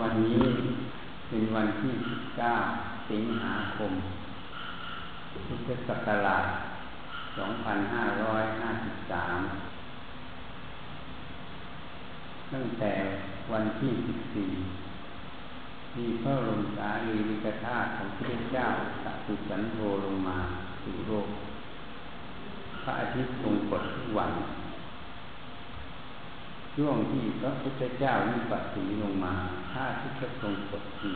วันนี้เป็นวันที่9สิงหาคม พุทธศักราช 2553 ตั้งแต่วันที่ 14 มีพระลมสารีริกธาตุของพระเจ้าสัตุสันโธลงมาสู่โลก พระอาทิตย์ทรงกดทุกวัน ช่วงที่พระพุทธเจ้านิปัสสีลงมาถ้าที่จะทรงกดที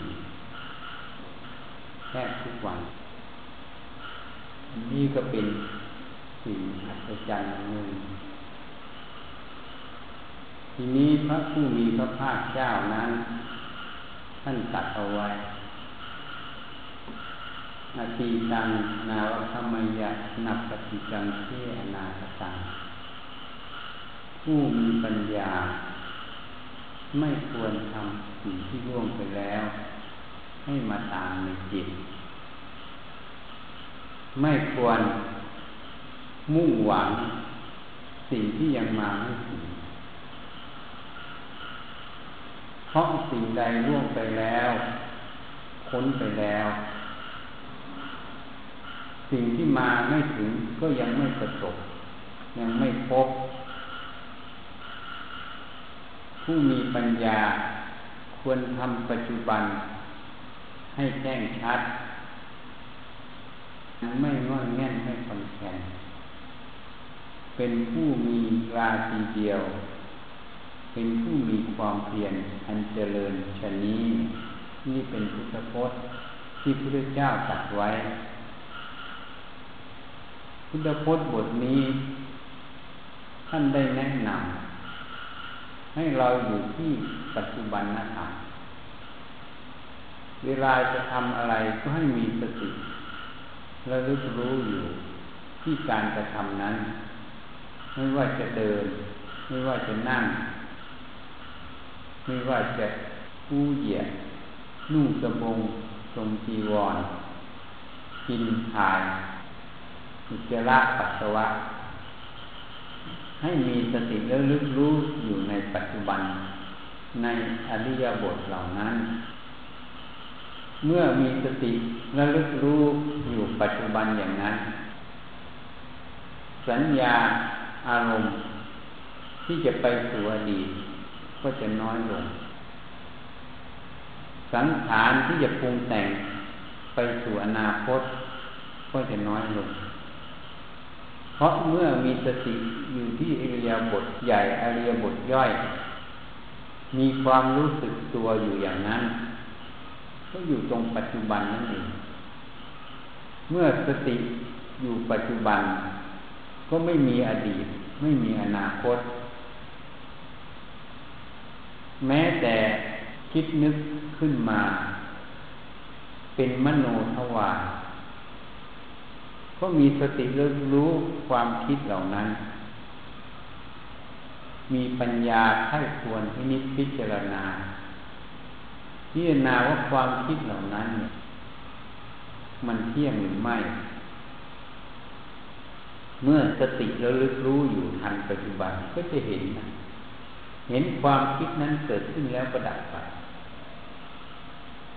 แค่ทุกวัน นี่ก็เป็นสิ่งอัศจรรย์หนึ่งทีนี้พระผู้มีพระภาคเจ้านั้น ท่านตัดเอาไว้นาทีตังนาวธรรมยะนับปฏิจังเทนาคตัง ผู้มีปัญญา ไม่ควรทำสิ่งที่ร่วงไปแล้ว ให้มาตามในจิต ไม่ควรมุ่งหวัง สิ่งที่ยังมาไม่ถึงเพราะสิ่งใดร่วงไปแล้ว พ้นไปแล้ว สิ่งที่มาไม่ถึงก็ยังไม่ประสบ ยังไม่พบ ผู้มีปัญญาควรทำปัจจุบันให้แจ้งชัด ไม่งอนแง่นไม่คอนแคนเป็นผู้มีราศีเดียว เป็นผู้มีความเพียรอันเจริญชนี้นี่เป็นพุทธพจน์ที่พระเจ้าตรัสไว้ พุทธพจน์บทนี้ ท่านได้แนะนำ ให้เราอยู่ที่ปัจจุบันนะครับเวลาจะทำอะไรก็ให้มีสติระลึกรู้อยู่ที่การกระทำนั้น ไม่ว่าจะเดิน ไม่ว่าจะนั่ง ไม่ว่าจะกู้เหยียดนุ่งสบงทรงจีวร กินถ่ายอุจจาระปัสสาวะ ให้มีสติแล้วลึกรู้อยู่ในปัจจุบัน ในอริยบทเหล่านั้น เมื่อมีสติและลึกรู้อยู่ปัจจุบันอย่างนั้น สัญญาอารมณ์ ที่จะไปสู่อดีตก็จะน้อยลง สังขารที่จะปรุงแต่งไปสู่อนาคต ก็จะน้อยลง เพราะเมื่อมีสติอยู่ที่อริยบทใหญ่อริยบทย่อย มีความรู้สึกตัวอยู่อย่างนั้น ก็อยู่ตรงปัจจุบันนั่นเองเมื่อสติอยู่ปัจจุบัน ก็ไม่มีอดีต ไม่มีอนาคต แม้แต่คิดนึกขึ้นมา เป็นมโนทวาร ก็มีสติเริ่รู้ความคิดเหล่านั้น มีปัญญาไข้ควรที่นิพพิจารณา พิจารณาว่าความคิดเหล่านั้นเนี่ยมันเที่ยงหรือไม่ เมื่อสติระลึกรู้อยู่ทันปัจจุบันก็จะเห็นนะเห็นความคิดนั้นเกิดขึ้นแล้วประดับไป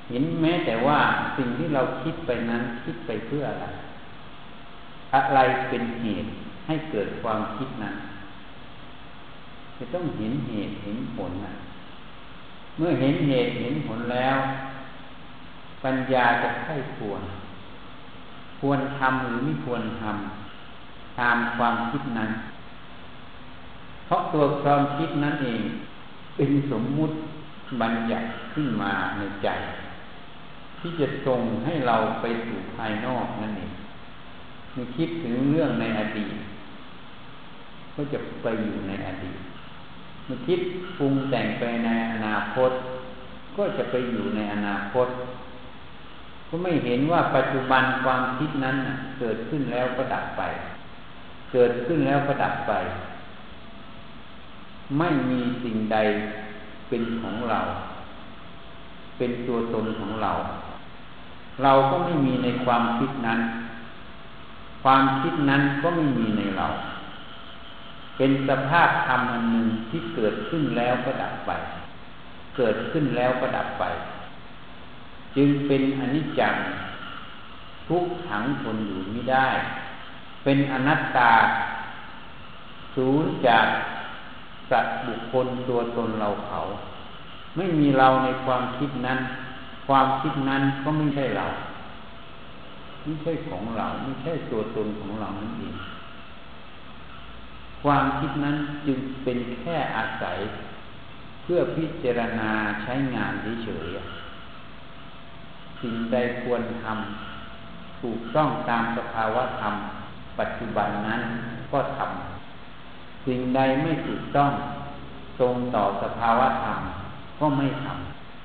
เห็นแม้แต่ว่าสิ่งที่เราคิดไปนั้นคิดไปเพื่ออะไร อะไรเป็นเหตุให้เกิดความคิดนั้นจะต้องเห็นเหตุเห็นผลนะเมื่อเห็นเหตุเห็นผลแล้ว ปัญญาจะไข้ควร ควรทำหรือไม่ควรทำตามความคิดนั้น เพราะตัวความคิดนั้นเอง เป็นสมมุติบัญญัติขึ้นมาในใจ ที่จะส่งให้เราไปสู่ภายนอกนั่นเอง มันคิดถึงเรื่องในอดีต ก็จะไปอยู่ในอดีตมันคิดปรุงแต่งไปในอนาคต ก็จะไปอยู่ในอนาคต ก็ไม่เห็นว่าปัจจุบันความคิดนั้นเกิดขึ้นแล้วก็ดับไป เกิดขึ้นแล้วก็ดับไป ไม่มีสิ่งใดเป็นของเรา เป็นตัวตนของเรา เราก็ไม่มีในความคิดนั้น ความคิดนั้นก็ไม่มีในเรา เป็นสภาพธรรมอันหนึ่งที่เกิดขึ้นแล้วก็ดับไป เกิดขึ้นแล้วก็ดับไป จึงเป็นอนิจจังทุกขังทนอยู่ไม่ได้ เป็นอนัตตาศูนย์จากสัตว์บุคคลตัวตนเราเขา ไม่มีเราในความคิดนั้น ความคิดนั้นก็ไม่ใช่เรา ไม่ใช่ของเรา ไม่ใช่ตัวตนของเรานั่นเอง ความคิดนั้นจึงเป็นแค่อาศัย เพื่อพิจารณาใช้งานเฉยๆสิ่งใดควรทำถูกต้องตามสภาวะธรรม ปัจจุบันนั้นก็ทำสิ่งใดไม่ถูกต้องตรงต่อสภาวะธรรมก็ไม่ท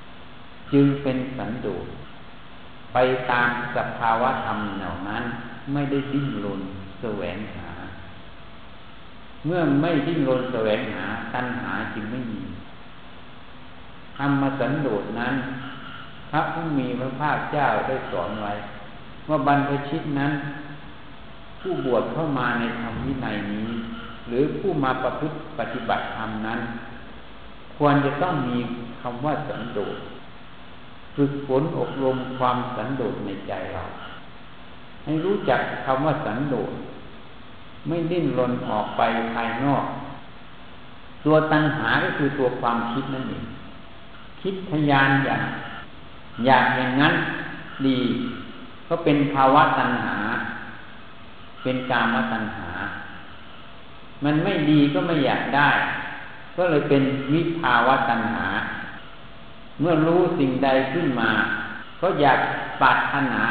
ำจึงเป็นสันโดษ ไปตามสภาวะธรรมเหล่านั้น ไม่ได้ดิ้นรนแสวงหา เมื่อไม่ดิ้นรนแสวงหาตัณหาจึงไม่มีธรรมสันโดษนั้น พระผู้มีพระภาคเจ้าได้สอนไว้ ว่าบรรพชิตนั้น ผู้บวชเข้ามาในธรรมวินัยนี้ หรือผู้มาประพฤติปฏิบัติธรรมนั้น ควรจะต้องมีคำว่าสันโดษ ฝึกฝนอบรมความสันโดษในใจเรา ให้รู้จักคำว่าสันโดษไม่ดิ้นรนออกไปภายนอก ตัวตัณหาก็คือตัวความคิดนั่นเองคิดทยานอยากอยากอย่างนั้นดี ก็เป็นภาวะตัณหา เป็นกามตัณหา มันไม่ดีก็ไม่อยากได้ ก็เลยเป็นวิภาวะตัณหา เมื่อรู้สิ่งใดขึ้นมาก็อยากปรารถนา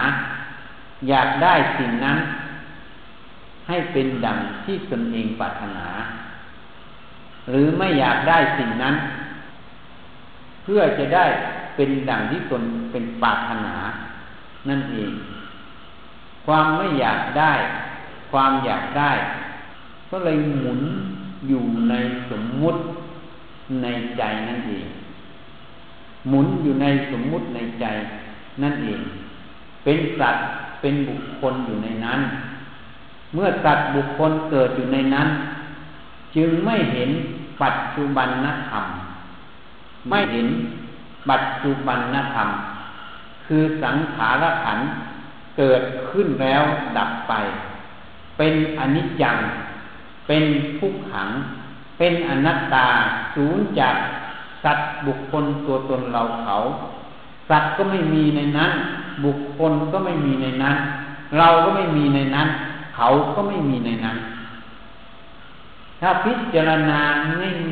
อยากได้สิ่งนั้น ให้เป็นดังที่ตนเองปรารถนา หรือไม่อยากได้สิ่งนั้น เพื่อจะได้เป็นดังที่ตนเป็นปรารถนา นั่นเอง ความไม่อยากได้ ความอยากได้ ก็เลยหมุนอยู่ในสมมุติในใจนั่นเอง หมุนอยู่ในสมมุติในใจนั่นเอง เป็นสัตว์เป็นบุคคลอยู่ในนั้น เมื่อสัตัดบุคคลเกิดอยู่ในนั้น จึงไม่เห็นปัจจุบันนธรรม ไม่เห็นปัจจุบันนธรรม คือสังขารขันเกิดขึ้นแล้วดับไป เป็นอนิจจัง เป็นทุกขัง เป็นอนัตตาสูญจาก สัตว์บุคคลตัวตนเราเขา สัตว์ก็ไม่มีในนั้น บุคคลก็ไม่มีในนั้น เราก็ไม่มีในนั้น เขาก็ไม่มีในนั้น ถ้าพิจารณา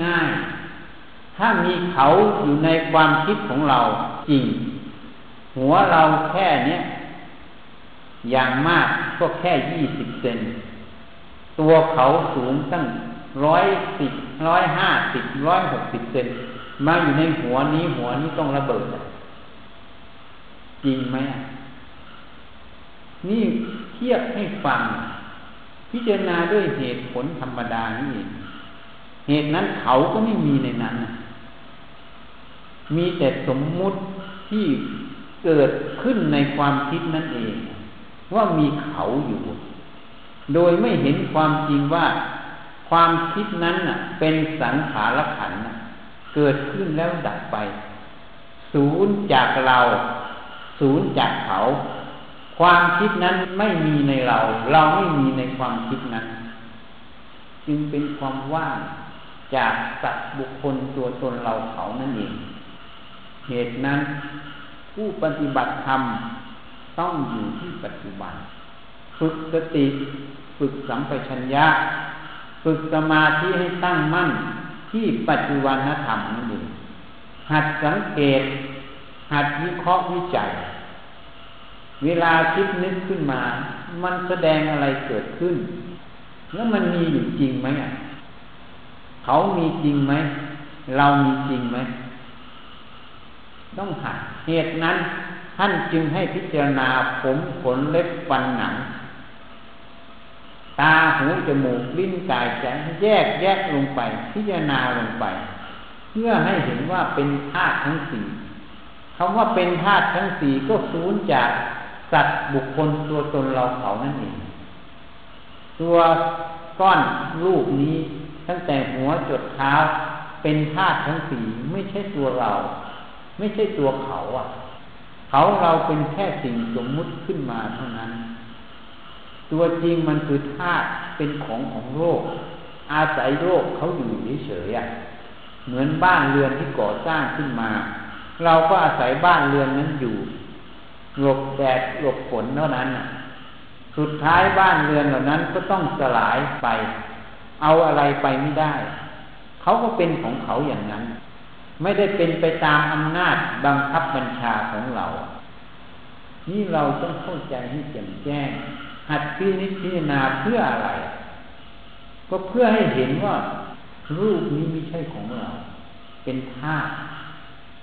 ง่ายๆถ้ามีเขาอยู่ในความคิดของเราจริง หัวเราแค่เนี้ยอย่างมากก็แค่ยี่สิบเซนตัวเขาสูงตั้งร้อยสิบร้อยห้าสิบร้อยหกสิบเซน มาอยู่ในหัวนี้หัวนี้ต้องระเบิดจริงไหมนี่เทียบให้ฟัง พิจารณาด้วยเหตุผลธรรมดานี่เองเหตุนั้นเขาก็ไม่มีในนั้น มีแต่สมมุติที่เกิดขึ้นในความคิดนั่นเอง ว่ามีเขาอยู่ โดยไม่เห็นความจริงว่าความคิดนั้นเป็นสังขารขัน เกิดขึ้นแล้วดับไป ศูนย์จากเรา ศูนย์จากเขา ความคิดนั้นไม่มีในเรา เราไม่มีในความคิดนั้น จึงเป็นความว่างจากสัตว์บุคคลตัวตนเราเขานั่นเอง เหตุนั้น ผู้ปฏิบัติธรรมต้องอยู่ที่ปัจจุบัน ฝึกสติ ฝึกสัมปชัญญะ ฝึกสมาธิให้ตั้งมั่น ที่ปัจจุบันธรรมนั่นเองหัดสังเกต หัดวิเคราะห์วิจัย เวลาคิดนึกขึ้นมา มันแสดงอะไรเกิดขึ้น แล้วมันมีอยู่จริงไหมอะเขามีจริงไหม เรามีจริงไหม ต้องหาเหตุนั้น ท่านจึงให้พิจารณาผมขนเล็บฟันหนัง ตาหูจมูกลิ้นกายใจแยกแยกลงไป พิจารณาลงไป เพื่อให้เห็นว่าเป็นธาตุทั้งสี่คำว่าเป็นธาตุทั้งสี่ก็สูญจากสัตว์บุคคลตัวตนเราเขานั่นเองตัวก้อนรูปนี้ตั้งแต่หัวจดเท้าเป็นธาตุทั้งสี่ไม่ใช่ตัวเรา ไม่ใช่ตัวเขาอะ เขาเราเป็นแค่สิ่งสมมุติขึ้นมาเท่านั้น ตัวจริงมันคือธาตุเป็นของของโลก อาศัยโลกเขาอยู่เฉยๆเหมือนบ้านเรือนที่ก่อสร้างขึ้นมา เราก็อาศัยบ้านเรือนนั้นอยู่หลบแดดหลบฝนเท่านั้นสุดท้ายบ้านเรือนเหล่านั้นก็ต้องสลายไป เอาอะไรไปไม่ได้ เขาก็เป็นของเขาอย่างนั้น ไม่ได้เป็นไปตามอำนาจบังคับบัญชาของเรา นี่เราต้องเข้าใจให้แจ่มแจ้ง หัดพินิจพิจารณาเพื่ออะไร ก็เพื่อให้เห็นว่า รูปนี้ไม่ใช่ของเรา เป็นธาตุ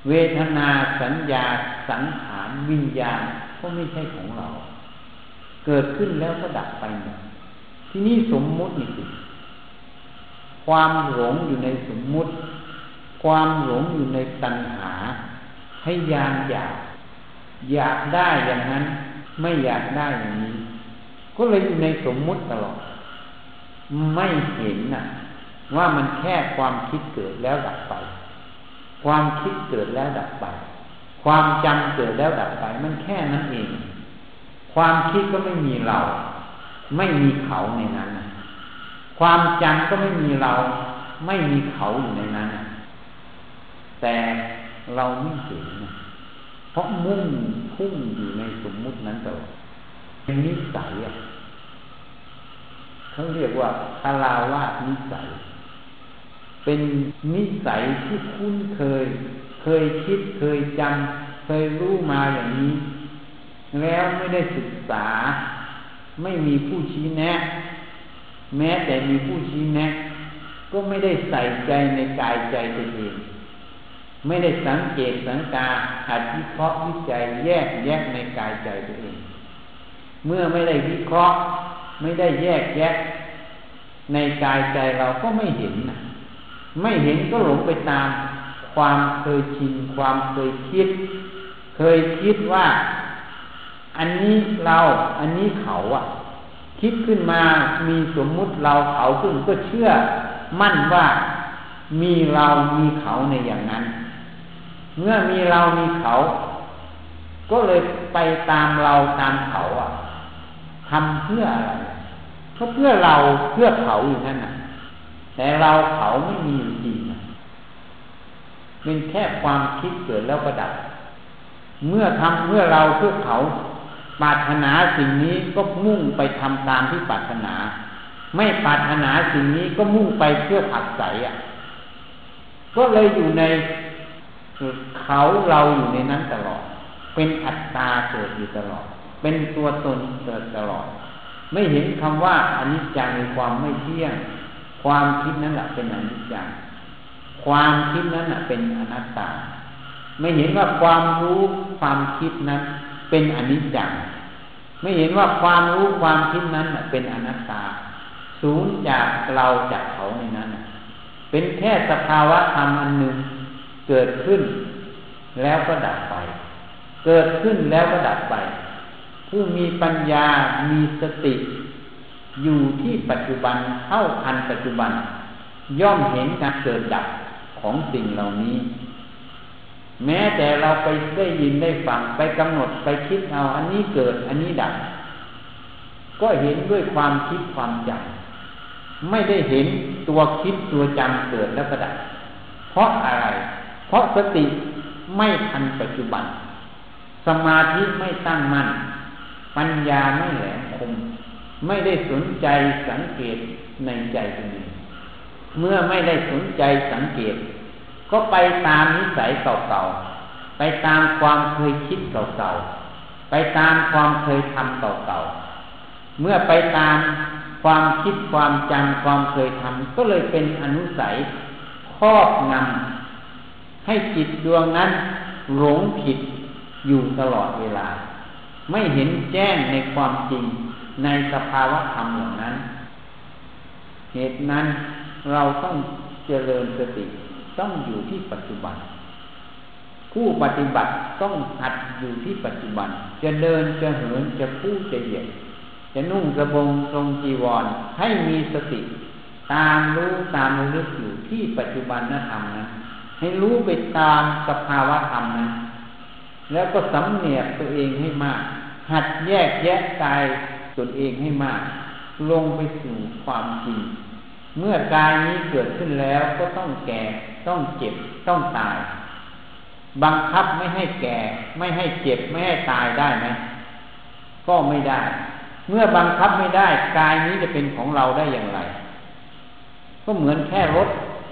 เวทนาสัญญาสังขารวิญญาณก็ไม่ใช่ของเรา เกิดขึ้นแล้วก็ดับไปที่นี่สมมุตินี่สิความหลงอยู่ในสมมุติ ความหลงอยู่ในตัณหาให้ยานอยาก อยากได้อย่างนั้น ไม่อยากได้อย่างนี้ ก็เลยอยู่ในสมมุติตลอด ไม่เห็นนะว่ามันแค่ความคิดเกิดแล้วดับไป ความคิดเกิดแล้วดับไป ความจำเกิดแล้วดับไป มันแค่นั้นเอง ความคิดก็ไม่มีเรา ไม่มีเขาในนั้นความจำก็ไม่มีเรา ไม่มีเขาอยู่ในนั้นแต่เราไม่เห็นเพราะมุ่งพุ่งอยู่ในสมมุตินั้นตลอด เป็นนิสัยเขาเรียกว่าคาราวาสนิสัย เป็นนิสัยที่คุ้นเคย เคยคิดเคยจำเคยรู้มาอย่างนี้ แล้วไม่ได้ศึกษา ไม่มีผู้ชี้แนะ แม้แต่มีผู้ชี้แนะ ก็ไม่ได้ใส่ใจในกายใจตัวเองไม่ได้สังเกตสังกาหัดวิเคราะห์วิจัยแยกแยกในกายใจตัวเอง เมื่อไม่ได้วิเคราะห์ ไม่ได้แยกแยะ ในกายใจเราก็ไม่เห็นนะไม่เห็นก็หลงไปตาม ความเคยชินความเคยคิด เคยคิดว่า อันนี้เราอันนี้เขาอะคิดขึ้นมามีสมมุติเราเขาซึ่งก็เชื่อ มั่นว่ามีเรามีเขาในอย่างนั้น เมื่อมีเรามีเขา ก็เลยไปตามเราตามเขาอะ ทำเพื่ออะไรก็เพื่อเราเพื่อเขาอยู่นั่นน่ะ แต่เราเขาไม่มีจริงเป็นแค่ความคิดเกิดแล้วก็ดับ เมื่อทำเมื่อเราเพื่อเขาปรารถนาสิ่งนี้ก็มุ่งไปทำตามที่ปรารถนา ไม่ปรารถนาสิ่งนี้ก็มุ่งไปเพื่อผักใสอะ ก็เลยอยู่ในเขาเราอยู่ในนั้นตลอด เป็นอัตตาเกิดอยู่ตลอด เป็นตัวตนเกิดตลอด ไม่เห็นคำว่าอนิจจังในความไม่เที่ยง ความคิดนั้นแหละเป็นอนิจจังความคิดนั้นแหะเป็นอนัตตา ไม่เห็นว่าความรู้ความคิดนั้น เป็นอนิจจังไม่เห็นว่าความรู้ความคิดนั้นเป็นอนัตตา สูญจากเราจากเขาในนั้น เป็นแค่สภาวะธรรมอันหนึ่งเกิดขึ้น แล้วก็ดับไป เกิดขึ้นแล้วก็ดับไป ผู้มีปัญญา มีสติ อยู่ที่ปัจจุบันเท่าทันปัจจุบัน ย่อมเห็นการเกิดดับของสิ่งเหล่านี้ แม้แต่เราไปได้ยินได้ฟังไปกำหนดไปคิดเอาอันนี้เกิดอันนี้ดับ ก็เห็นด้วยความคิดความจำไม่ได้เห็นตัวคิดตัวจำเกิดแล้วก็ดับ เพราะอะไร เพราะสติไม่ทันปัจจุบัน สมาธิไม่ตั้งมั่น ปัญญาไม่แหลมคมไม่ได้สนใจสังเกตในใจตัวเองเมื่อไม่ได้สนใจสังเกต ก็ไปตามนิสัยเก่าๆไปตามความเคยคิดเก่าๆไปตามความเคยทำเก่าๆเมื่อไปตามความคิดความจำความเคยทำก็เลยเป็นอนุสัยครอบงำให้จิตดวงนั้นหลงผิดอยู่ตลอดเวลา ไม่เห็นแจ้งในความจริงในสภาวะธรรมเหล่านั้น เหตุนั้นเราต้องเจริญสติต้องอยู่ที่ปัจจุบัน ผู้ปฏิบัติต้องหัดอยู่ที่ปัจจุบัน จะเดินจะเหินจะพูดจะเหยียดจะนุ่งกระบงทรงจีวร ให้มีสติ ตามรู้ตามรู้ลึกอยู่ที่ปัจจุบันนธรรมนะให้รู้ไปตามสภาวะธรรมนะ แล้วก็สำเนียกตัวเองให้มาก หัดแยกแยะกายตนเองให้มาก ลงไปสู่ความจริง เมื่อกายนี้เกิดขึ้นแล้วก็ต้องแก่ ต้องเจ็บ ต้องตาย บังคับไม่ให้แก่ ไม่ให้เจ็บ ไม่ให้ตายได้ไหมก็ไม่ได้ เมื่อบังคับไม่ได้ กายนี้จะเป็นของเราได้อย่างไร ก็เหมือนแค่รถ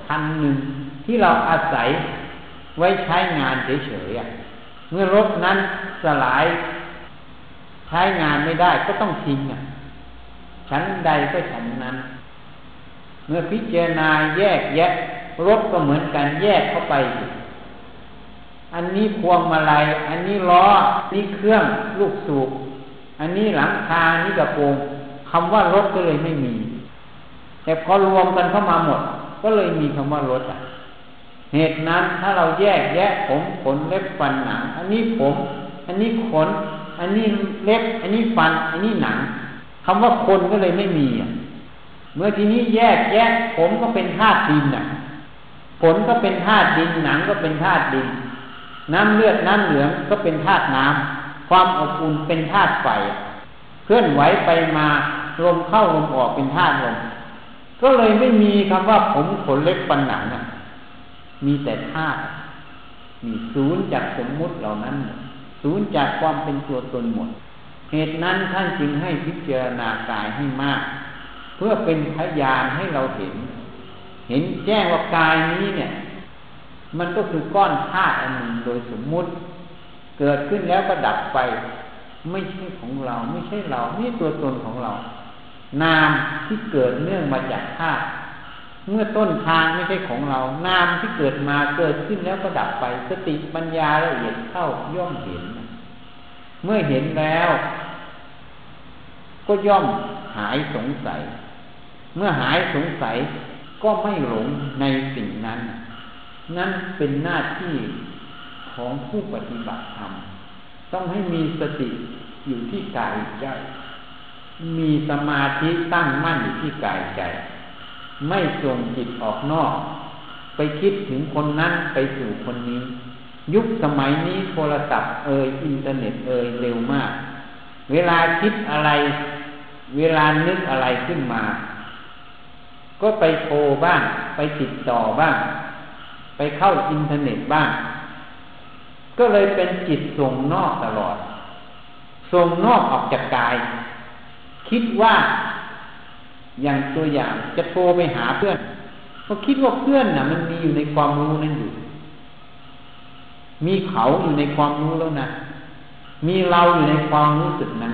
คันหนึ่งที่เราอาศัยไว้ใช้งานเฉยๆ เมื่อรถนั้นสลายใช้งานไม่ได้ก็ต้องทิ้งอะชั้นใดก็ชั้นนั้น เมื่อพิจารณาแยกแยะรถก็เหมือนกันแยกเข้าไป อันนี้พวงมาลัย อันนี้ล้อนี่เครื่องลูกสูบอันนี้หลังคานี่กระโปรงคำว่ารถก็เลยไม่มี แต่พอรวมกันเข้ามาหมด ก็เลยมีคำว่ารถอะ เหตุนั้นถ้าเราแยกแยะผมขนเล็บฟันหนัง อันนี้ผม อันนี้ขน อันนี้เล็บ อันนี้ฟัน อันนี้หนังคำว่าคนก็เลยไม่มีอะเมื่อทีนี้แยกแยะ ผมก็เป็นธาตุดินอะผลก็เป็นธาตุดินหนังก็เป็นธาตุดิน น้ำเลือดน้ำเหลืองก็เป็นธาตุน้ำความอบอุ่นเป็นธาตุไฟเคลื่อนไหวไปมาลมเข้าลมออกเป็นธาตุลมก็เลยไม่มีคำว่าผมขนเล็บฟันหนังอะ มีแต่ธาตุมีศูนย์จากสมมุติเหล่านั้น ศูนย์จากความเป็นตัวตนหมด เหตุนั้นท่านจึงให้พิจารณากายให้มาก เพื่อเป็นพยานให้เราเห็น เห็นแจ้งว่ากายนี้เนี่ย มันก็คือก้อนธาตุอันหนึ่งโดยสมมุติ เกิดขึ้นแล้วก็ดับไป ไม่ใช่ของเรา ไม่ใช่เรานี่ตัวตนของเรา นามที่เกิดเนื่องมาจากธาตุ เมื่อต้นทางไม่ใช่ของเรา นามที่เกิดมาเกิดขึ้นแล้วก็ดับไป สติปัญญาละเอียดเข้าย่อมเห็น เมื่อเห็นแล้ว ก็ย่อมหายสงสัย เมื่อหายสงสัยก็ไม่หลงในสิ่งนั้น นั่นเป็นหน้าที่ของผู้ปฏิบัติธรรม ต้องให้มีสติอยู่ที่กายใจ มีสมาธิตั้งมั่นอยู่ที่กายใจ ไม่ส่งจิตออกนอก ไปคิดถึงคนนั้นไปสู่คนนี้ ยุคสมัยนี้โทรศัพท์เอ่ยอินเทอร์เน็ตเอ่ยเร็วมาก เวลาคิดอะไร เวลานึกอะไรขึ้นมา ก็ไปโทรบ้าง ไปติดต่อบ้าง ไปเข้าอินเทอร์เน็ตบ้าง ก็เลยเป็นจิตส่งนอกตลอดส่งนอกออกจากกาย คิดว่า อย่างตัวอย่างจะโทรไปหาเพื่อนก็คิดว่าเพื่อนน่ะ มันมีอยู่ในความรู้นั่นอยู่ มีเขาอยู่ในความรู้แล้วนะมีเราอยู่ในความรู้สึกนั้น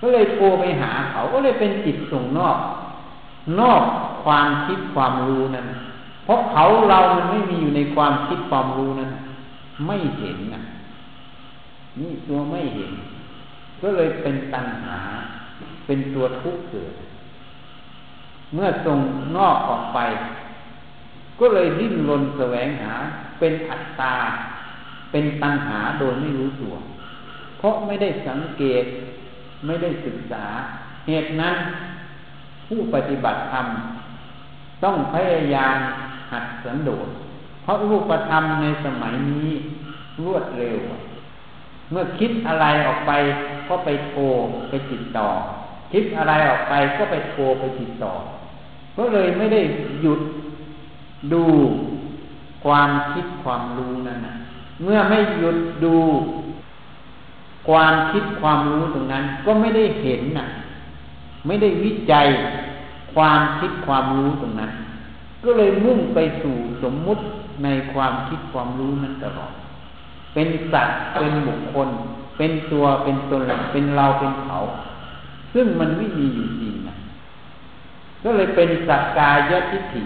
ก็เลยโทรไปหาเขาก็เลยเป็นจิตส่งนอก นอกความคิดความรู้นั้นเพราะเขาเรามันไม่มีอยู่ในความคิดความรู้นั้น ไม่เห็นนะนี่ตัวไม่เห็น ก็เลยเป็นตัณหา เป็นตัวทุกข์เกิด เมื่อส่งนอกออกไป ก็เลยดิ้นรนแสวงหา เป็นอัตตา เป็นตัณหาโดยไม่รู้ตัว เพราะไม่ได้สังเกตไม่ได้ศึกษา เหตุนั้น ผู้ปฏิบัติธรรม ต้องพยายามหัดสันโดษเพราะรูปธรรมในสมัยนี้รวดเร็ว เมื่อคิดอะไรออกไปก็ไปโทรไปติดต่อ คิดอะไรออกไปก็ไปโทรไปติดต่อ ก็เลยไม่ได้หยุดดูความคิดความรู้นั่นนะเมื่อไม่หยุดดูความคิดความรู้ตรงนั้น ก็ไม่ได้เห็นน่ะไม่ได้วิจัยความคิดความรู้ตรงนั้น ก็เลยมุ่งไปสู่สมมุติในความคิดความรู้นั้นตลอด เป็นสัตว์เป็นบุคคล เป็นตัวเป็นตนเป็นเราเป็นเขา ซึ่งมันไม่มีอยู่จริง ก็เลยเป็นสักกายทิฏฐิ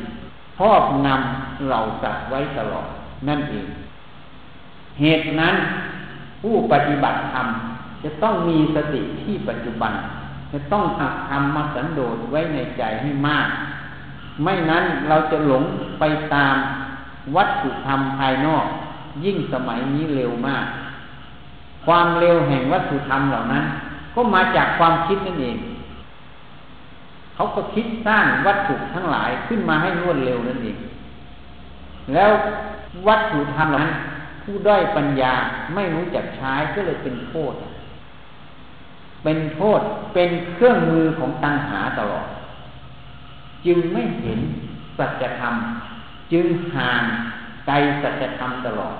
ครอบงำเราสัตว์ไว้ตลอดนั่นเอง เหตุนั้นผู้ปฏิบัติธรรมจะต้องมีสติที่ปัจจุบัน จะต้องหักธรรมมาสันโดษไว้ในใจให้มาก ไม่นั้นเราจะหลงไปตามวัตถุธรรมภายนอก ยิ่งสมัยนี้เร็วมาก ความเร็วแห่งวัตถุธรรมเหล่านั้น ก็มาจากความคิดนั่นเอง เขาก็คิดสร้างวัตถุทั้งหลายขึ้นมาให้รวดเร็วนั่นเอง แล้ววัตถุธรรมนั้นผู้ด้อยปัญญาไม่รู้จักใช้ก็เลยเป็นโทษ เป็นโทษเป็นเครื่องมือของตัณหาตลอด จึงไม่เห็นสัจธรรม จึงห่างไกลสัจธรรมตลอด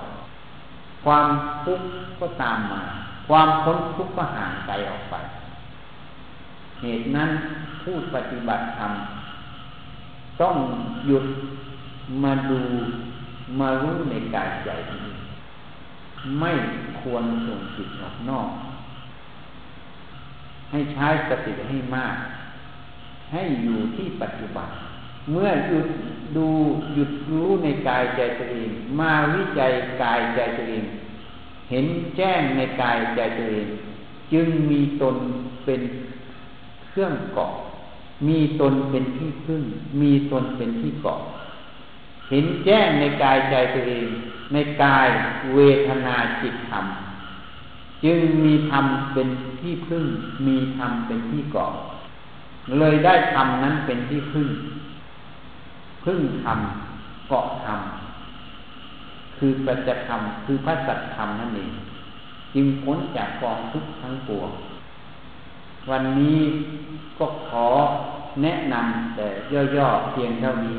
ความทุกข์ก็ตามมา ความพ้นทุกข์ก็ห่างไกลออกไป เหตุนั้น ผู้ปฏิบัติธรรมต้องหยุดมาดูมารู้ในกายใจนี้ไม่ควรส่งจิตออกนอก ให้ใช้สติให้มาก ให้อยู่ที่ปัจจุบัน เมื่อหยุดดูหยุดรู้ในกายใจตัวเอง มาวิจัยกายใจตัวเอง เห็นแจ้งในกายใจตัวเอง จึงมีตนเป็นเครื่องเกาะ มีตนเป็นที่พึ่ง มีตนเป็นที่เกาะ เห็นแจ้งในกายใจตัวเอง ในกายเวทนาจิตธรรม จึงมีธรรมเป็นที่พึ่ง มีธรรมเป็นที่เกาะ เลยได้ธรรมนั้นเป็นที่พึ่ง พึ่งธรรมเกาะธรรม คือปัจจธรรม คือพระสัจธรรมนั่นเอง จึงพ้นจากกองทุกข์ทั้งปวง วันนี้ก็ขอแนะนำแต่ย่อๆเพียงเท่านี้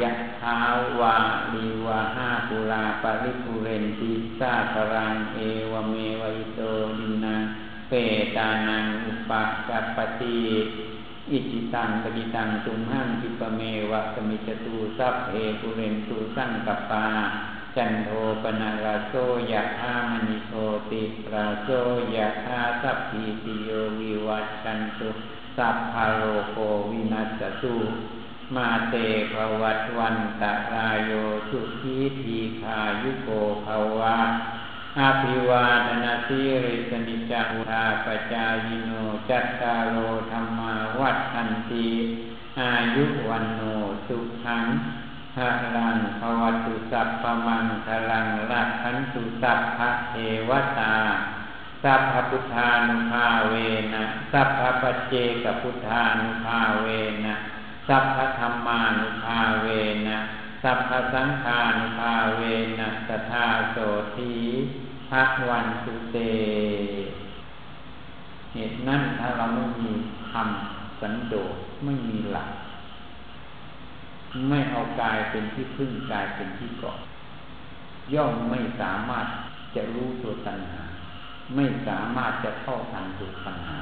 ยะทาวาลีวาห้าปุราปาริปุเรนติสาครังเอวเมวิโตดินาเปตานังอุปกัปติอิจิตังปฏิตังตุมหังกิปเมวะสมิจตูสัพเพปุเรนตุสังกัปปา จันโทปนาราโซยะธามณิโทติราโซยะธาสัพพิติโยวิวัชชันตุสัพพโรโควินัสสุมาเตภวัตวันตะรายโยสุขีทีคายุโกภาวะอาภิวาทนาสิริสนิจังราปจายโนจัตตาโอธรรมาวัฏทันตีอายุวันโนสุขัง หะลังภวตุสัพพมังคลังรักขันตุสัพพะเทวตา สัพพพุทธานุภาเวนะสัพพปัจเจกพุทธานุภาเวนะสัพพธรรมานุภาเวนะสัพพสังฆานุภาเวนะสทาโสทีภะวันสุเตเหตุนั้นถ้าเราไม่มีธรรมสันโดษไม่มีหลัก ไม่เอากายเป็นที่พึ่งกายเป็นที่เกาะย่อมไม่สามารถจะรู้ตัวตัณหา ไม่สามารถจะเข้าทางตัวปัญหา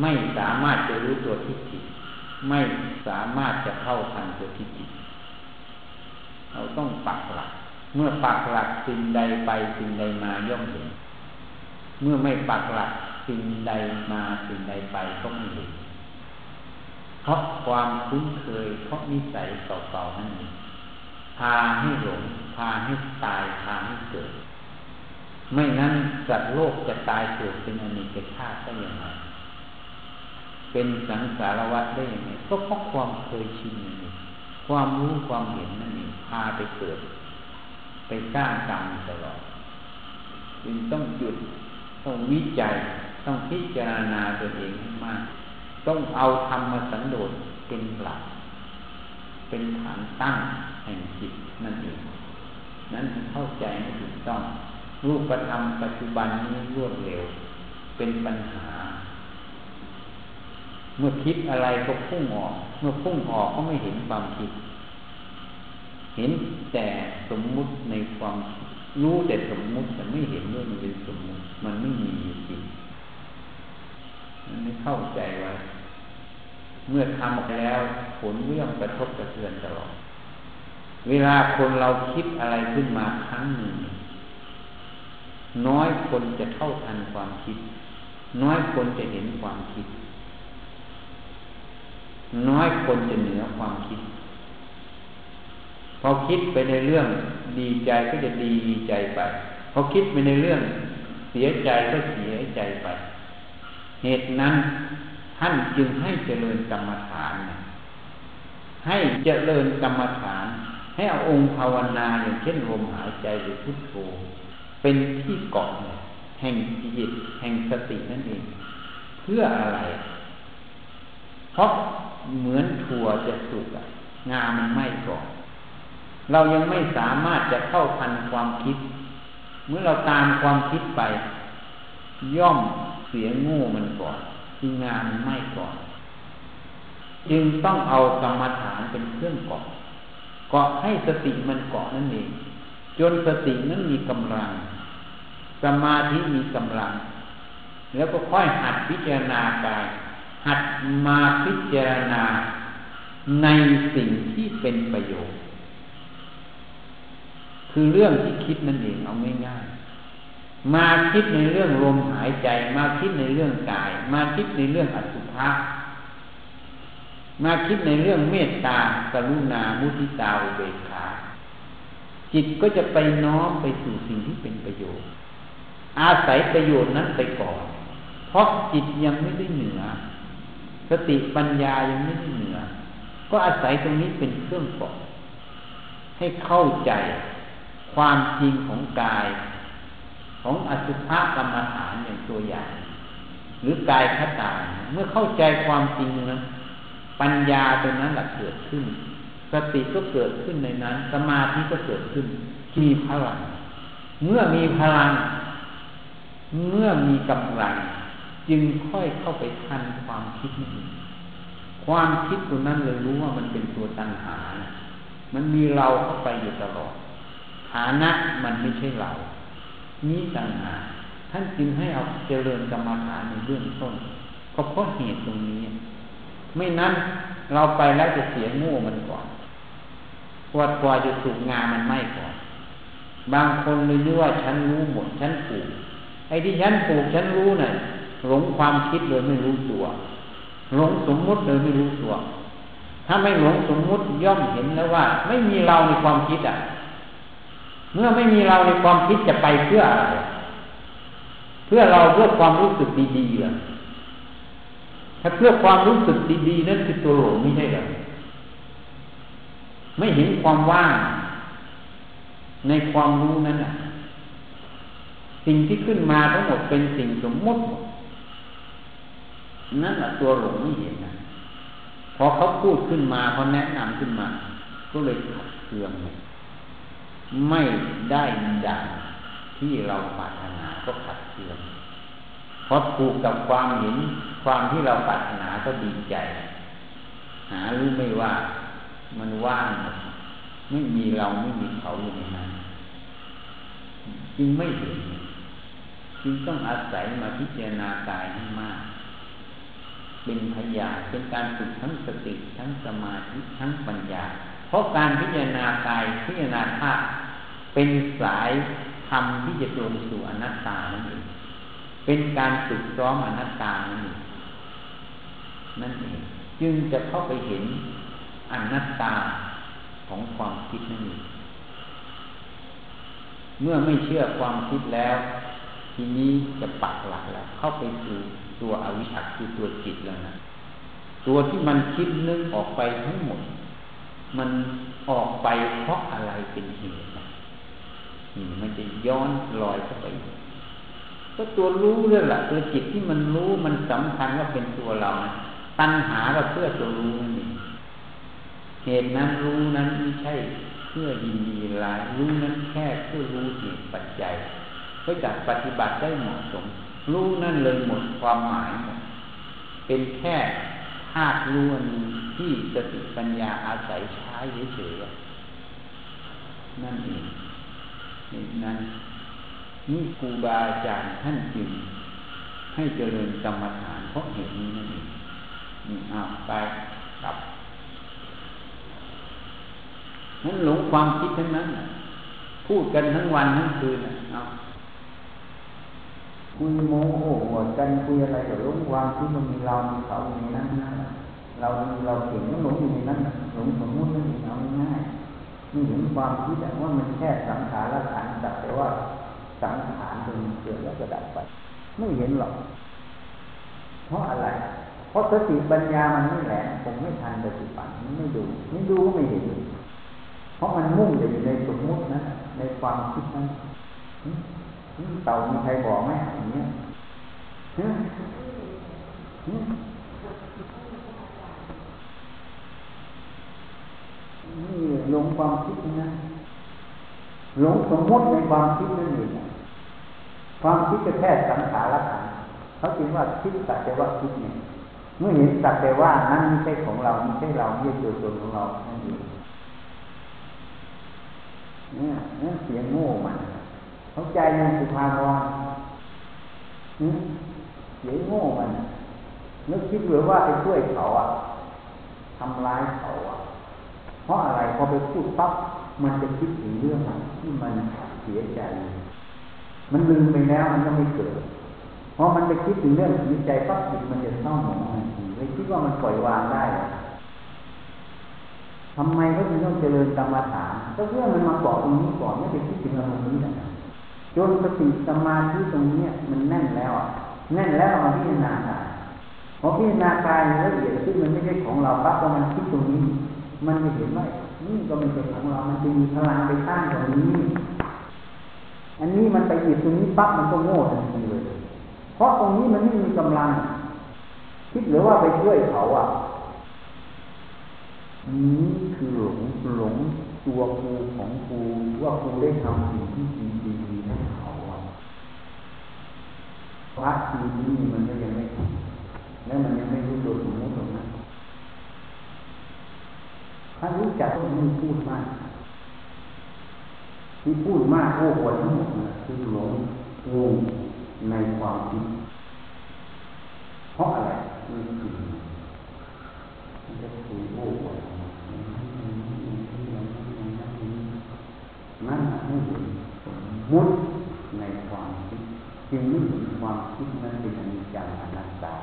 ไม่สามารถจะรู้ตัวทิฏฐิไม่สามารถจะเข้าทางตัวทิฏฐิเราต้องปักหลัก เมื่อปักหลักสิ่งใดไปสิ่งใดมาย่อมเห็น เมื่อไม่ปักหลักสิ่งใดมาสิ่งใดไปก็ไม่เห็น ราะความคุ้นเคยเพราะนิสัยเก่าๆนั่นเองพาให้หลงพาให้ตายพาให้เกิด ไม่งั้นสัตว์โลกจะตายเกิดเป็นอนิจจชาติได้ยังไงเป็นสังสารวัฏได้ยังไงก็เพราะความเคยชินนั่นเองความรู้ความเห็นนั่นเองพาไปเกิด ไปสร้างกรรมตลอดจึงต้องหยุดต้องวิจัยต้องพิจารณาตัวเองให้มาก ต้องเอาธรรมสันโดษเป็นหลัก เป็นฐานตั้งแห่งจิตนั่นเองนั้นเข้าใจให้ถูกต้อง รูปธรรมปัจจุบันนี้รวดเร็ว เป็นปัญหา เมื่อคิดอะไรก็พุ่งออก เมื่อพุ่งออกก็ไม่เห็นความคิด เห็นแต่สมมุติในความรู้แต่สมมุติแต่ไม่เห็นว่ามันเป็นสมมุติ มันไม่มีจริง ไม่เข้าใจไว้เมื่อทำออกแล้วผลเรื่องกระทบกระเทือนตลอด เวลาคนเราคิดอะไรขึ้นมาครั้งหนึ่ง น้อยคนจะเท่าทันความคิด น้อยคนจะเห็นความคิด น้อยคนจะเหนือความคิด พอคิดไปในเรื่องดีใจก็จะดีใจไป พอคิดไปในเรื่องเสียใจก็เสียใจไป เหตุนั้นท่านจึงให้เจริญกรรมฐาน ให้เจริญกรรมฐาน ให้เอาองค์ภาวนาอย่างเช่นลมหายใจหรือพุทโธเป็นที่เกาะแห่งจิตแห่งสตินั่นเอง เพื่ออะไร เพราะเหมือนถั่วจะสุกงามันไหม้ก่อนเรายังไม่สามารถจะเข้าทันความคิด เมื่อเราตามความคิดไป ย่อม เสียงูมันก่อนคืองานไม้ก่อน จึงต้องเอากรรมฐานเป็นเครื่องเกาะเกาะให้สติมันเกาะนั่นเอง จนสตินั้นมีกำลัง สมาธิมีกำลัง แล้วก็ค่อยหัดพิจารณากาย หัดมาพิจารณาในสิ่งที่เป็นประโยชน์ คือเรื่องที่คิดนั่นเองเอาง่าย มาคิดในเรื่องลมหายใจ มาคิดในเรื่องกาย มาคิดในเรื่องอสุภะมาคิดในเรื่องเมตตากรุณามุทิตาอุเบกขาจิตก็จะไปน้อมไปสู่สิ่งที่เป็นประโยชน์ อาศัยประโยชน์นั้นไปก่อน เพราะจิตยังไม่ได้เหนือ สติปัญญายังไม่ได้เหนือ ก็อาศัยตรงนี้เป็นเครื่องปกให้เข้าใจความจริงของกาย ของอสุภะกรรมฐานอย่างตัวอย่าง หรือกายคตาเมื่อเข้าใจความจริงนั้นปัญญาตรงนั้นหละเกิดขึ้น สติก็เกิดขึ้นในนั้น สมาธิก็เกิดขึ้น มีพลัง เมื่อมีพลัง เมื่อมีกำลังจึงค่อยเข้าไปทันความคิดนี้ความคิดตรงนั้นเลยรู้ว่ามันเป็นตัวตัณหา มันมีเราเข้าไปอยู่ตลอดฐานะมันไม่ใช่เรา นี้ตัณหากท่านจึงให้เอาเจริญกรรมฐานในเบื้องต้นก็เพราะเหตุตรงนี้ ไม่นั้นเราไปแล้วจะเสียงูมันก่อนปวดกว่าจะสุกงานมันไม่ก่อน บางคนเลยนึกว่าฉันรู้หมดฉันปลูกไอ้ที่ฉันปลูกฉันรู้น่ะหลงความคิดเลยไม่รู้ตัวหลงสมมุติเลยไม่รู้ตัว ถ้าไม่หลงสมมุติย่อมเห็นแล้วว่า ไม่มีเราในความคิดอะ เมื่อไม่มีเราในความคิดจะไปเพื่ออะไรเพื่อเราเพื่อความรู้สึกดีๆเหรอถ้าเพื่อความรู้สึกดีๆนั่นคือตัวหลงไม่ใช่หรอไม่เห็นความว่างในความรู้นั้นอะ สิ่งที่ขึ้นมาทั้งหมดเป็นสิ่งสมมตินั่นแหละตัวหลงไม่เห็นนะพอเขาพูดขึ้นมาเขาแนะนำขึ้นมา ก็เลยขัดเคือง ไม่ได้ดังที่เราปรารถนาก็ขัดเคืองพราะถูกกับความเห็นความที่เราปรารถนาก็ดีใจ หารู้ไม่ว่ามันว่างไม่มีเราไม่มีเขาอยู่ในนั้นจึงไม่เห็นจึงต้องอาศัยมาพิจารณากายให้มาก เป็นพยาเป็นการฝึกทั้งสติทั้งสมาธิทั้งปัญญา เพราะการพิจารณากายพิจารณาธาตุเป็นสายธรรมที่จะลงสู่อนัตตานั่นเองเป็นการฝึกซ้อมอนัตตานั่นเองนั่นเองจึงจะเข้าไปเห็นอนัตตาของความคิดนั่นเองเมื่อไม่เชื่อความคิดแล้ว ทีนี้จะปักหลักแล้ว เข้าไปสู่ตัวอวิชชาคือตัวจิตแล้วนะตัวที่มันคิดนึกออกไปทั้งหมด มันออกไปเพราะอะไรเป็นเหตุนี่มันจะย้อนลอยเข้าไปก็ตัวรู้เรื่องแหละตัวจิตที่มันรู้มันสำคัญว่าเป็นตัวเรานะตัณหาเราเพื่อตัวรู้นั่เหตุนั้นรู้นั้นไม่ใช่เพื่อยินดีลายรู้นั้นแค่เพื่อรู้เหตุปัจจัยเพื่อจัดปฏิบัติได้เหมาะสม รู้นั่นเลยหมดความหมายหมดเป็นแค่ ธาตุรู้ที่สติปัญญาอาศัยใช้เฉยๆนั่นเองนั่นนี่ครูบาอาจารย์ท่านจึงให้เจริญกรรมฐานเพราะเหตุนี้นั่นเองนี่อ้าวไปกลับนั้นหลงความคิดทั้งนั้น พูดกันทั้งวันทั้งคืนเอา คุยโมโหหัวกันคุยอะไรก็หลงความคิดมันมีเรามีเขามีนั้นนะเราเราเก่งมันหลงอยู่ในนั้นหลงสมมตินั่นเองเอาง่ายนี่เห็นความคิดว่ามันแค่สังขารละขันแต่ว่าสังขารเป็นเกิดแล้วก็ดับไป ไม่เห็นหรอก เพราะอะไร เพราะสติปัญญามันไม่แหลมผมไม่ทันปฏิบัติมันไม่ดูไม่ดูก็ไม่เห็น เพราะมันมุ่งอยู่ในสมมุตินะในความคิดนั้น เต่ามีใครบอกไหมอย่างเงี้ยนี่หลงความคิดนะหลงสมมติในความคิดนั่นเองความคิดจะแค่สังขารขันเขาคิดว่าคิดแต่แต่ว่าคิดเนี่ยเมื่อเห็นสักแต่ว่านั้นไม่ใช่ของเราไม่ใช่เราไม่ใช่ตัวตนของเรานั่นเองเนี่ยนั่นเสียงโง่มาน เขาใจยังสุภาพรเสียโง่มันนึกคิดหรือว่าไปช่วยเขาอะทำร้ายเขาอะ เพราะอะไรพอไปพูดปั๊บมันจะคิดถึงเรื่องที่มันเสียใจ มันลืมไปแล้วมันก็ไม่เกิด เพราะมันไปคิดถึงเรื่องเสียใจปั๊บจิตมันจะเศร้าหมองทันทีเลยคิดว่ามันปล่อยวางได้ทำไมเขาถึงต้องเจริญกรรมฐานก็เพื่อมันมาเกาะตรงนี้ก่อนไม่ไปคิดถึงอารมณ์นี้นะ จนสติสมาธิตรงนี้มันแน่นแล้วแน่นแล้วมาพิจารณาพอพิจารณากายละเอียดขึ้นมันไม่ใช่ของเราปั๊บพอมันคิดตรงนี้ มันจะเห็นว่านี่ก็ไม่ใช่ของเรา มันจะมีพลังไปต้านตรงนี้ อันนี้มันไปหยิบตรงนี้ปั๊บมันก็โง่ทันทีเลย เพราะตรงนี้มันไม่มีกำลัง คิดหรือว่าไปช่วยเขาอะนี้คือหลงหลงตัวกูของกูว่ากูได้ทำสิ่งที่ดีดีให้เขา พระทีนี้มันก็ยังไม่ถึงแล้วมันยังไม่รู้ตัวสมมติตรงนั้นถ้ารู้จักก็ไม่พูดมาก ที่พูดมากโอ้โหทั้งหมดคือหลงงงในความคิดเพราะอะไรคือมันจะคุยโอ้โหนั่นไม่เห็นมุดในความคิดจึงไม่เห็น ความคิดนั้นเป็นอนิจจังอนัตตา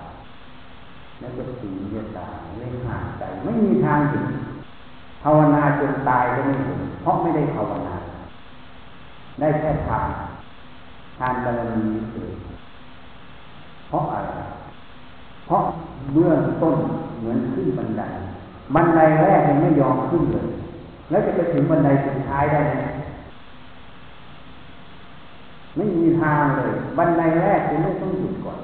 แล้วก็สียตาเล่นห่างใจไม่มีทางถึงภาวนาจนตายก็ไม่เห็นเพราะไม่ได้ภาวนา ได้แค่ทานทานบารมีเฉยเพราะอะไร เพราะเบื้องต้นเหมือนขึ้นบันไดบันไดแรกยังไม่ยอมขึ้นเลย แล้วจะไปถึงบันไดสุดท้ายได้ไหม ไม่มีทางเลยบันไดแรกคุณไม่ต้องหยุดก่อน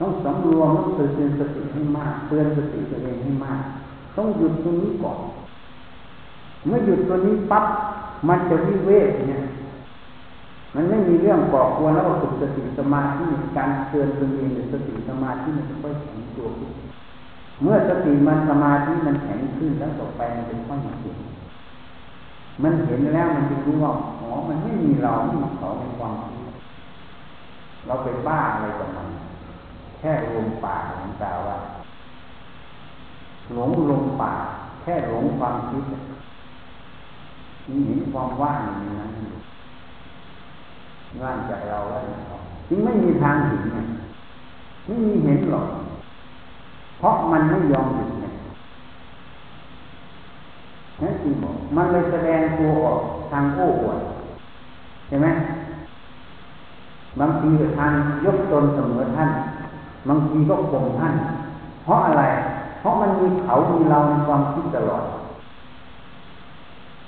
ต้องสำรวมต้องเตือนสติให้มากเตือนสติตัวเองให้มาก ต้องหยุดตรงนี้ก่อน เมื่อหยุดตัวนี้ปั๊บมันจะวิเวกเนี่ย มันไม่มีเรื่องก่อกวนแล้วก็ฝึกสติสมาธิการเตือนตัวเองหรือสติสมาธิมันค่อยแข็งตัวขึ้นเมื่อสติมันสมาธิมันแข็งขึ้นแล้วต่อไปมันจะค่อยมาเก่ง มันเห็นแล้วมันจะรู้ว่าอ๋อมันไม่มีเราไม่มีเขาในความคิดเราไปบ้าอะไรกับมัน แค่ลมปากของตาว่าหลงลมปากแค่หลงความคิดนี่เห็นความว่างอย่างนั้นว่างจากเราแล้วจึงไม่มีทางเห็นไม่มีเห็นหรอก เพราะมันไม่ยอมหยุด นั่นจริงบอกมันเลยแสดงตัวออกทางโอ้อวดใช่ไหมบางทีก็ทางยกตนเสมอท่าน บางทีก็ข่มท่าน เพราะอะไร เพราะมันมีเขา มีเราในความคิดตลอด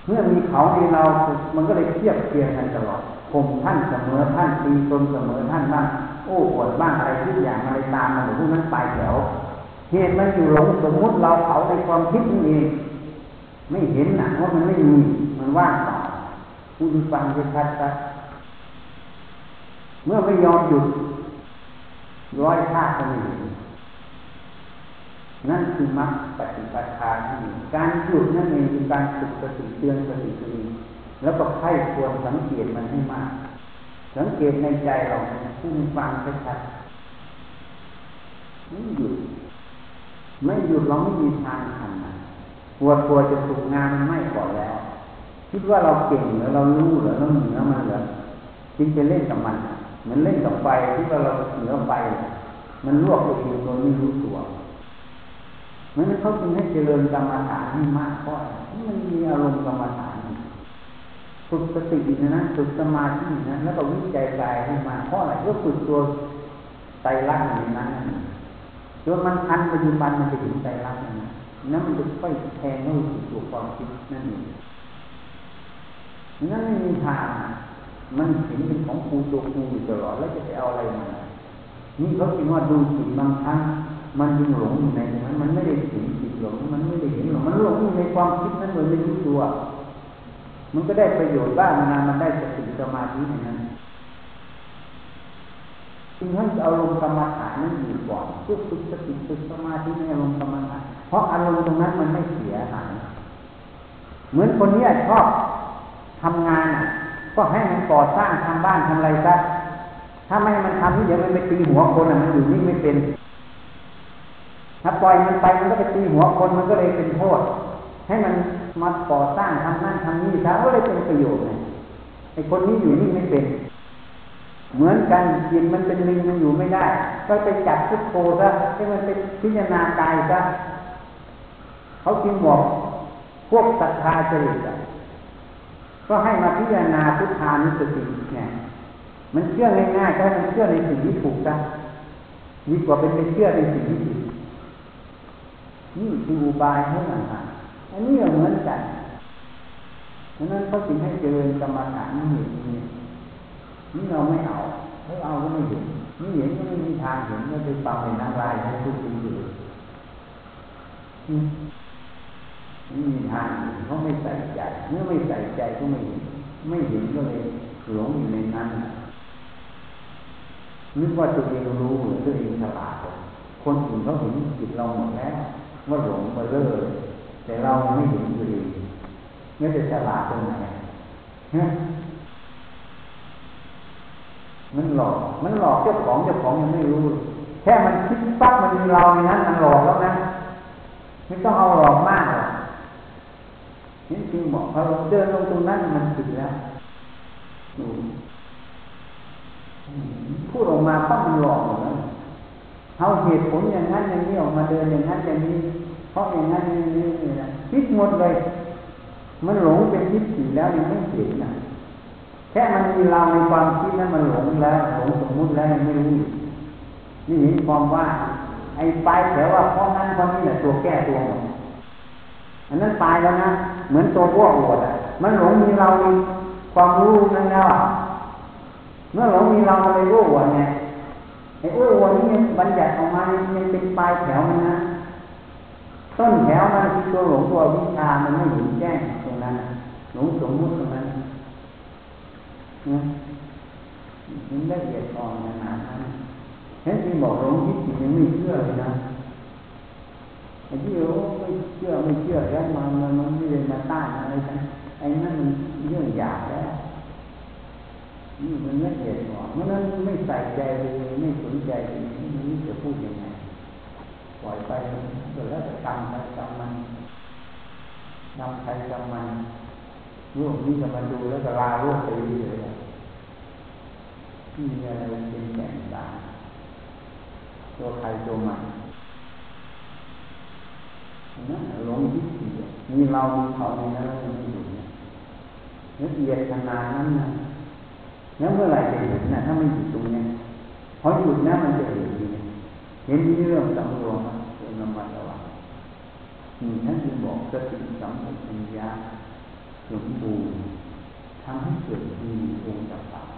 เมื่อมีเขามีเรา มันก็เลยเทียบเทียงกันตลอดข่มท่านเสมอท่านตีตนเสมอท่านบ้าง โอ้อวดบ้างอะไรทุกอย่างอะไรตามมาหรือพวกนั้นไปแถว เหตุมันอยู่หลงสมมุติเราเขาในความคิดนี่เอง ไม่เห็นนะว่ามันไม่มีมันว่างเปล่าผู้ดูฟังจะชัดชัดเมื่อไม่ยอมหยุดร้อยท่าก็ไม่เห็นนั่นคือมรรคปฏิปทาที่การหยุดนั่นเองคือการฝึกสติเตือนสติตัวเองแล้วก็ไข้ควรสังเกตมันให้มาก สังเกตในใจเราผู้ฟังชัดๆไม่หยุด ไม่หยุดเราไม่มีทางทำนะ กลัวกลัวจะถูกงานไม้ก่อนแล้ว คิดว่าเราเก่งหรือเรารู้หรือเราเหนือมันเหรอจึงไปเล่นกับมันเหมือนเล่นกับไฟคิดว่าเราเหนือไฟมันลวกตัวเองโดยไม่รู้ตัวมันเขาจึงให้เจริญกรรมฐานให้มากเพราะมันมีอารมณ์กรรมฐานฝึกสตินะนะฝึกสมาธินะแล้วก็วิจัยกายให้มาเพราะอะไรก็ฝึกตัวไตรลักษณ์อย่างนั้นจนมันทันปัจจุบันมันจะถึงไตรลักษณ์นะ นั่นมันจะค่อยแทงเข้าสู่ตัวความคิดนั่นเองนั่นไม่มีทางมันเห็นเป็นของครูตัวครูอยู่ตลอดแล้วจะไปเอาอะไรมานี่เขาคิดว่าดูจิตบางครั้งมันยังหลงอยู่ในนั้นมันไม่ได้เห็นจิตหลงมันไม่ได้เห็นหลงมันหลงอยู่ในความคิดนั้นโดยไม่รู้ตัว มันก็ได้ประโยชน์บ้างนะมันได้สติสมาธิในนั้นจึงให้เอาลงกรรมฐานนั้นอยู่ก่อนเพื่อฝึกสติฝึกสมาธิในอารมณ์กรรมฐาน เพราะอารมณ์ตรงนั้นมันไม่เสียหาย เหมือนคนนี้ชอบทำงานก็ให้มันก่อสร้างทำบ้านทำอะไรซะถ้าไม่มันทำนี่เดี๋ยวมันไปตีหัวคนอะมันอยู่นิ่งไม่เป็น ถ้าปล่อยมันไปมันก็ไปตีหัวคนมันก็เลยเป็นโทษ ให้มันมาก่อสร้างทำนั่นทำนี่ซะก็เลยเป็นประโยชน์ไงไอ้คนนี้อยู่นิ่งไม่เป็น เหมือนกันจิตมันเป็นลิงมันอยู่ไม่ได้ ก็ไปจับพุทโธซะให้มันเป็นพิจารณากายซะ เขาจึงบอกพวกศรัทธาจริตก็ให้มาพิจารณาพุทธานุสติเนี่ยมันเชื่อง่ายๆก็ให้มันเชื่อในสิ่งที่ถูกซะดีกว่าเป็นไปเชื่อในสิ่งที่ผิดนี่คืออุบายให้มันอันนี้เหมือนกันเพราะนั้นเขาจึงให้เจริญกรรมฐานนี่นี่นี่เราไม่เอาถ้าเอาก็ไม่เห็นนี่เห็นก็ไม่มีทางเห็นก็ไปฟังเป็นนารายให้ทุกทีอยู่ ไม่มีทางเขาไม่ใส่ใจ เมื่อไม่ใส่ใจก็ไม่เห็นไม่เห็นก็เลยหลงอยู่ในนั้นนึกว่าตัวเองรู้หรือตัวเองฉลาดคนอื่นเขาเห็นจิตเราหมดแล้วว่าหลงมาเลิกแต่เราไม่เห็นอยู่ดีนี่จะฉลาดตรงไหนฮะมันหลอก มันหลอกเจ้าของเจ้าของยังไม่รู้ แค่มันคิดปั๊บมันมีเราในนั้นมันหลอกแล้วนะไม่ต้องเอาหลอกมากหรอก นี่จริงบอกพอเราเดินลงตรงนั้นมันผิดแล้วพูดออกมาปั๊บมันหลอกหมดแล้วเอาเหตุผลอย่างนั้นอย่างนี้ออกมาเดินอย่างนั้นอย่างนี้ เพราะอย่างนั้นอย่างนี้นี่นะคิดหมดเลย มันหลงเป็นทิฏฐิแล้วยังไม่เห็นนะแค่มันมีเราในความคิดนั้นมันหลงแล้วหลงสมมุติแล้วยังไม่รู้นี่เห็นความว่า ไอ้ปลายแถวว่าเพราะนั้นเพราะนี้แหละตัวแก้ตัวหมดอันนั้นตายแล้วนะ เหมือนตัวพวกอวดอะ มันหลงมีเรามีความรู้นั่นแล้วเมื่อหลงมีเราเลยรู้อวดไงไอ้อ้วนนี่บัญญัติออกมายังเป็นปลายแถวมันนะ ต้นแถวมันคือตัวหลงตัววิชามันไม่เห็นแจ้งตรงนั้นหลงสมมุติตรงนั้นนะมันละเอียดอ่อนขนาดนั้นเห็นที่บอกหลงทิฏฐิยังไม่เชื่อเลยนะ ไอ้ที่โอ้ไม่เชื่อไม่เชื่อแล้วมันมันมันไม่เลยมาต้านอะไรกันไอ้นั่นมันเรื่องหยาบแล้วนี่มันละเอียดอ่อนเพราะนั้นไม่ใส่ใจเลยไม่สนใจเลยนี่จะพูดยังไงปล่อยไปเกิดแล้วจะกรรมใครกรรมมันนำใครกรรมมันโลกนี้จะมาดูแล้วก็ลาโลกไปเลยที่มีอะไรเป็นแก่นสารตัวใครตัวมัน นะหลงทิฏฐิมีเรามีเขาในนั้นมันอยู่เนี่ยละเอียดขนาดนั้นนะแล้วเมื่อไหร่จะเห็นนะถ้าไม่หยุดตรงนี้พอหยุดนะมันจะเห็นเห็นเรื่องสำรวมเรื่องระมัดระวังนี่ท่านจึงบอกสติสัมปชัญญะสมบูรณ์ทำให้เกิดมีองค์ต่าง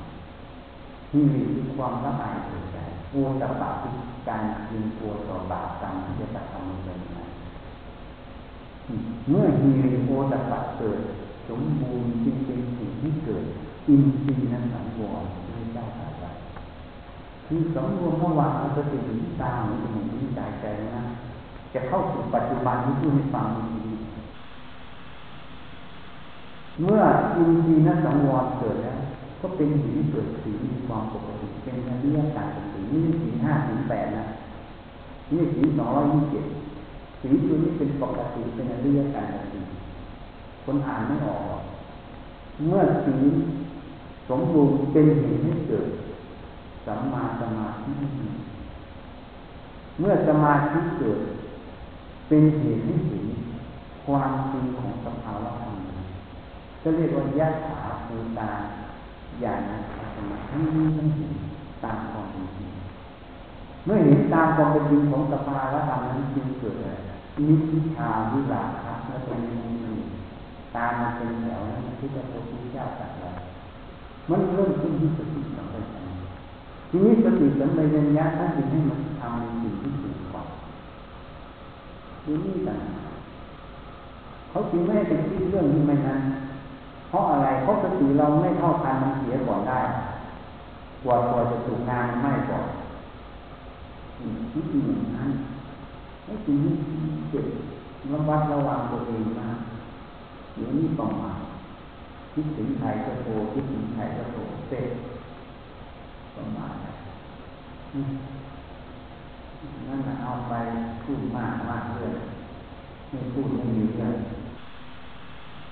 ๆที่มีความละอายเกิดใจโอตบะคือการยิงตัวต่อบาปกรรมที่จะทำเป็นไเมื่อฮีริโอตบะเกิด สมบูรณ์จริงเป็นสิ่งที่เกิด อินทรีย์นั้นสังวรไม่ได้อะไรคือสำรวมระหว่างสติหูตาหูจมูกลิ้นกายใจนะจะเข้าสู่ปัจจุบันที่พูดให้ฟังดีเมื่ออินทรีย์นั้นสังวรเกิดแล้วก็เป็นหินเกิดสีมีความปกติเป็นอริยสัจสีนี่สีห้าสีแปดนะนี่สีสองร้อยยี่สิบ เจ็ดสีตัวนี้เป็นปกติเป็นอริยสัจสีคนอ่านไม่ออก เมื่อสีสมบูรณ์เป็นเหตุให้เกิดสัมมาสมาธิเมื่อสมาธิเกิด เป็นเหตุให้เห็นความจริงของสภาวะธรรมก็เรียกว่ายะถาภูตาญาณธรรมทั้งนี้ทั้งสิ้นตามความเป็นจริงเมื่อเห็นตามความเป็นจริงของสภาวะธรรมนั้นจึงเกิด นิพพิทาวิราคะและตรงนี้ตามมาเป็นแถวนั้นที่พระพุทธเจ้าตรัสไว้มันเริ่มขึ้นที่สติสัมปชัญญะทีนี้สติสัมปชัญญะท่านจึงให้มันทำในสิ่งที่ถูกกว่าดูนี่ต่างเขาจึงไม่ให้เป็นคิดเรื่องนี้ไม่นั้น เพราะอะไรเพราะสติเราไม่เท่าทันมันเสียก่อนได้กว่ากว่าจะถูกงานไม่ก่อนคิดอย่างนั้น ไม่จริงเจ็บระวัดระวังตัวเองนะเดี๋ยวนี้ต่อมาคิดถึงใครก็โทรคิดถึงใครก็โทรเสร็จประมาณนั่นเอาไปพูดมากมากเลยไม่พูดไม่มีเรื่อง